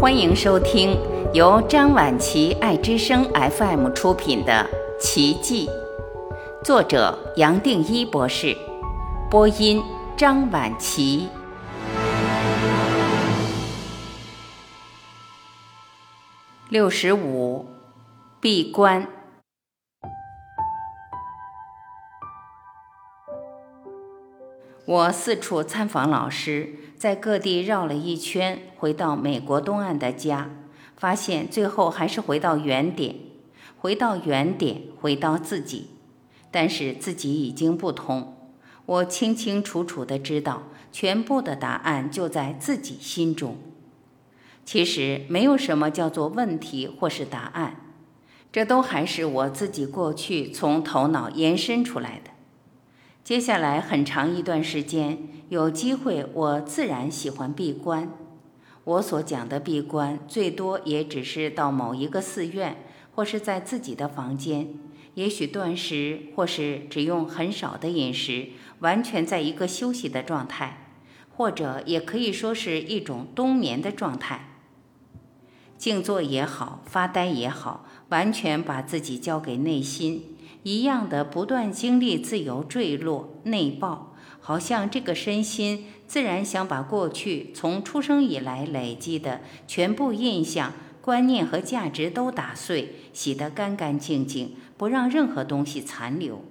欢迎收听由张晚琪爱之声 FM 出品的《奇迹》，作者杨定一博士，播音张晚琪。六十五，闭关。我四处参访老师，在各地绕了一圈，回到美国东岸的家，发现最后还是回到原点，回到原点，回到自己。但是自己已经不同，我清清楚楚的知道，全部的答案就在自己心中。其实没有什么叫做问题或是答案，这都还是我自己过去从头脑延伸出来的。接下来很长一段时间，有机会我自然喜欢闭关。我所讲的闭关，最多也只是到某一个寺院，或是在自己的房间，也许断食，或是只用很少的饮食，完全在一个休息的状态，或者也可以说是一种冬眠的状态。静坐也好，发呆也好，完全把自己交给内心。一样的不断经历自由坠落内爆，好像这个身心自然想把过去从出生以来累积的全部印象、观念和价值都打碎，洗得干干净净，不让任何东西残留。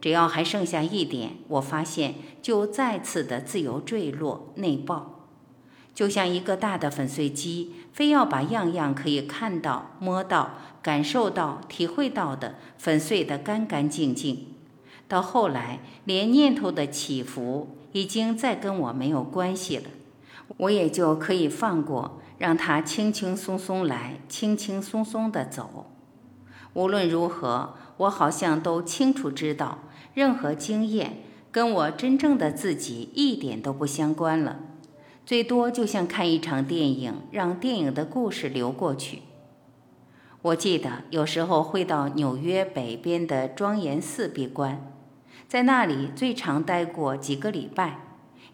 只要还剩下一点，我发现就再次的自由坠落内爆，就像一个大的粉碎机，非要把样样可以看到、摸到。感受到、体会到的粉碎得干干净净，到后来连念头的起伏已经再跟我没有关系了，我也就可以放过，让它轻轻松松来，轻轻松松的走。无论如何，我好像都清楚知道，任何经验跟我真正的自己一点都不相关了，最多就像看一场电影，让电影的故事流过去。我记得有时候会到纽约北边的庄严寺闭关，在那里最长待过几个礼拜。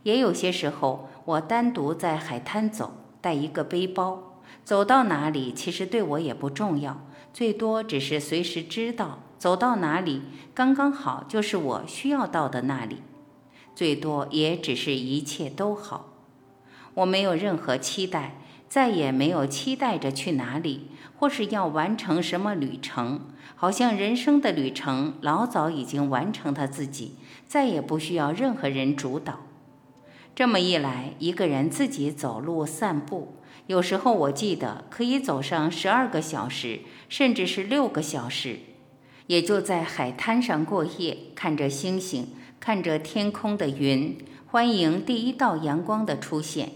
也有些时候，我单独在海滩走，带一个背包，走到哪里其实对我也不重要，最多只是随时知道走到哪里刚刚好就是我需要到的那里，最多也只是一切都好。我没有任何期待，再也没有期待着去哪里。或是要完成什么旅程，好像人生的旅程老早已经完成他自己，再也不需要任何人主导。这么一来，一个人自己走路散步，有时候我记得可以走上十二个小时，甚至是六个小时，也就在海滩上过夜，看着星星，看着天空的云，欢迎第一道阳光的出现。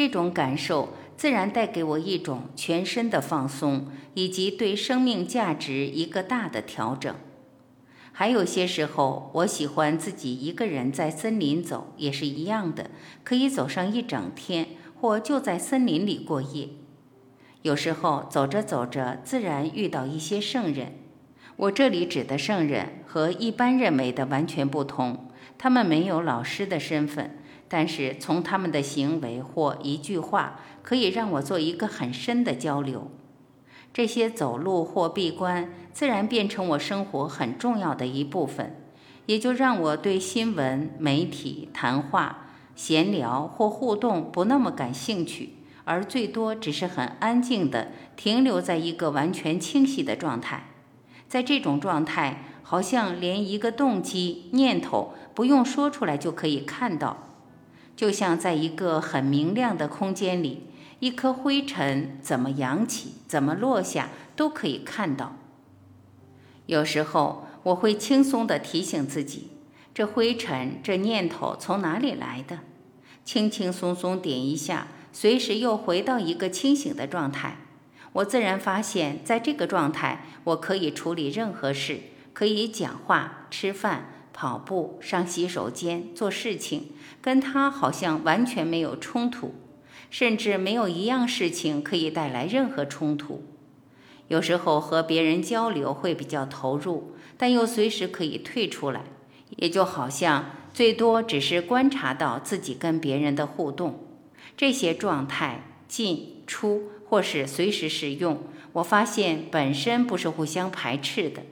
这种感受。自然带给我一种全身的放松，以及对生命价值一个大的调整。还有些时候，我喜欢自己一个人在森林走，也是一样的，可以走上一整天，或就在森林里过夜。有时候走着走着，自然遇到一些圣人。我这里指的圣人和一般认为的完全不同，他们没有老师的身份。但是从他们的行为或一句话，可以让我做一个很深的交流。这些走路或闭关，自然变成我生活很重要的一部分，也就让我对新闻、媒体、谈话、闲聊或互动不那么感兴趣，而最多只是很安静的停留在一个完全清晰的状态。在这种状态，好像连一个动机、念头不用说出来就可以看到。就像在一个很明亮的空间里，一颗灰尘怎么扬起，怎么落下，都可以看到。有时候我会轻松地提醒自己：这灰尘、这念头从哪里来的？轻轻松松点一下，随时又回到一个清醒的状态。我自然发现，在这个状态，我可以处理任何事，可以讲话、吃饭。跑步、上洗手间、做事情，跟他好像完全没有冲突，甚至没有一样事情可以带来任何冲突。有时候和别人交流会比较投入，但又随时可以退出来，也就好像最多只是观察到自己跟别人的互动。这些状态进出或是随时使用，我发现本身不是互相排斥的。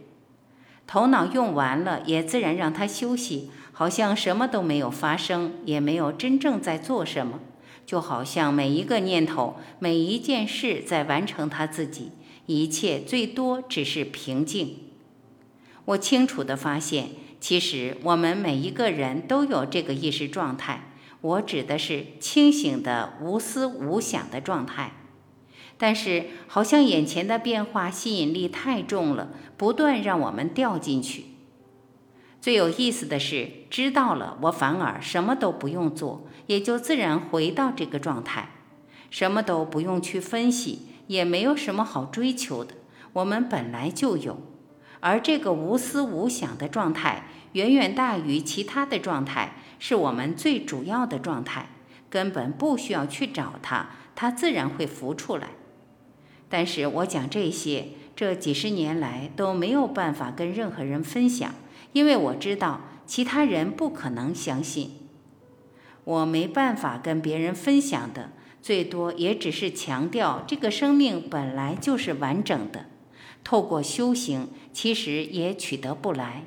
头脑用完了，也自然让它休息，好像什么都没有发生，也没有真正在做什么，就好像每一个念头、每一件事在完成它自己，一切最多只是平静。我清楚地发现，其实我们每一个人都有这个意识状态。我指的是清醒的无思无想的状态。但是，好像眼前的变化吸引力太重了，不断让我们掉进去。最有意思的是，知道了，我反而什么都不用做，也就自然回到这个状态，什么都不用去分析，也没有什么好追求的。我们本来就有。而这个无思无想的状态，远远大于其他的状态，是我们最主要的状态，根本不需要去找它，它自然会浮出来。但是我讲这些，这几十年来都没有办法跟任何人分享，因为我知道其他人不可能相信。我没办法跟别人分享的，最多也只是强调这个生命本来就是完整的。透过修行，其实也取得不来，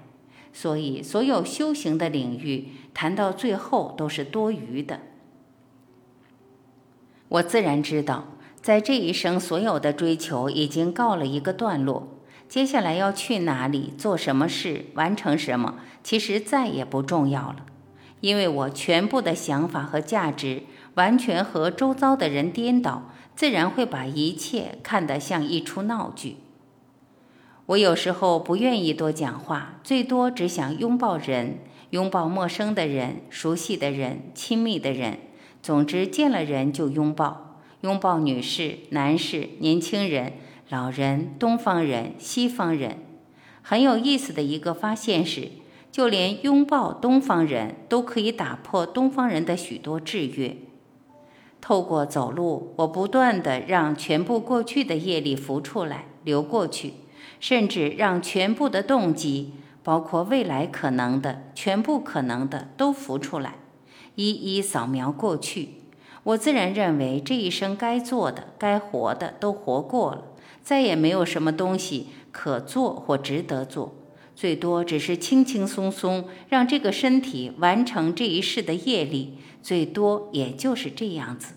所以所有修行的领域谈到最后都是多余的。我自然知道，在这一生所有的追求已经告了一个段落，接下来要去哪里、做什么事、完成什么，其实再也不重要了，因为我全部的想法和价值完全和周遭的人颠倒，自然会把一切看得像一出闹剧。我有时候不愿意多讲话，最多只想拥抱人，拥抱陌生的人、熟悉的人、亲密的人。总之，见了人就拥抱，拥抱女士、男士、年轻人、老人、东方人、西方人。很有意思的一个发现是，就连拥抱东方人都可以打破东方人的许多制约。透过走路，我不断的让全部过去的业力浮出来，流过去。甚至让全部的动机，包括未来可能的、全部可能的都浮出来，一一扫描过去。我自然认为这一生该做的、该活的都活过了，再也没有什么东西可做或值得做，最多只是轻轻松松让这个身体完成这一世的业力，最多也就是这样子。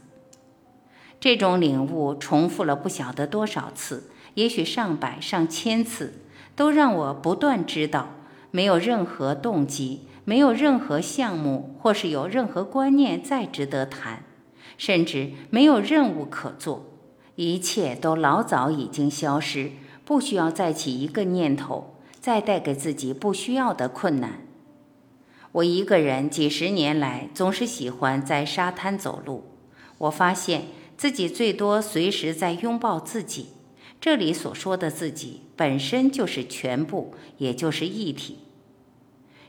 这种领悟重复了不晓得多少次。也许上百上千次，都让我不断知道，没有任何动机，没有任何项目，或是有任何观念再值得谈，甚至没有任务可做，一切都老早已经消失，不需要再起一个念头，再带给自己不需要的困难。我一个人几十年来总是喜欢在沙滩走路，我发现自己最多随时在拥抱自己。这里所说的自己本身就是全部，也就是一体。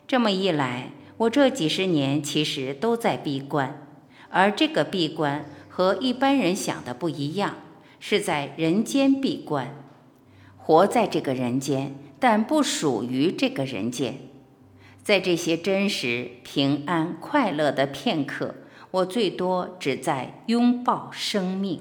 这么一来，我这几十年其实都在闭关，而这个闭关和一般人想的不一样，是在人间闭关，活在这个人间，但不属于这个人间。在这些真实、平安、快乐的片刻，我最多只在拥抱生命。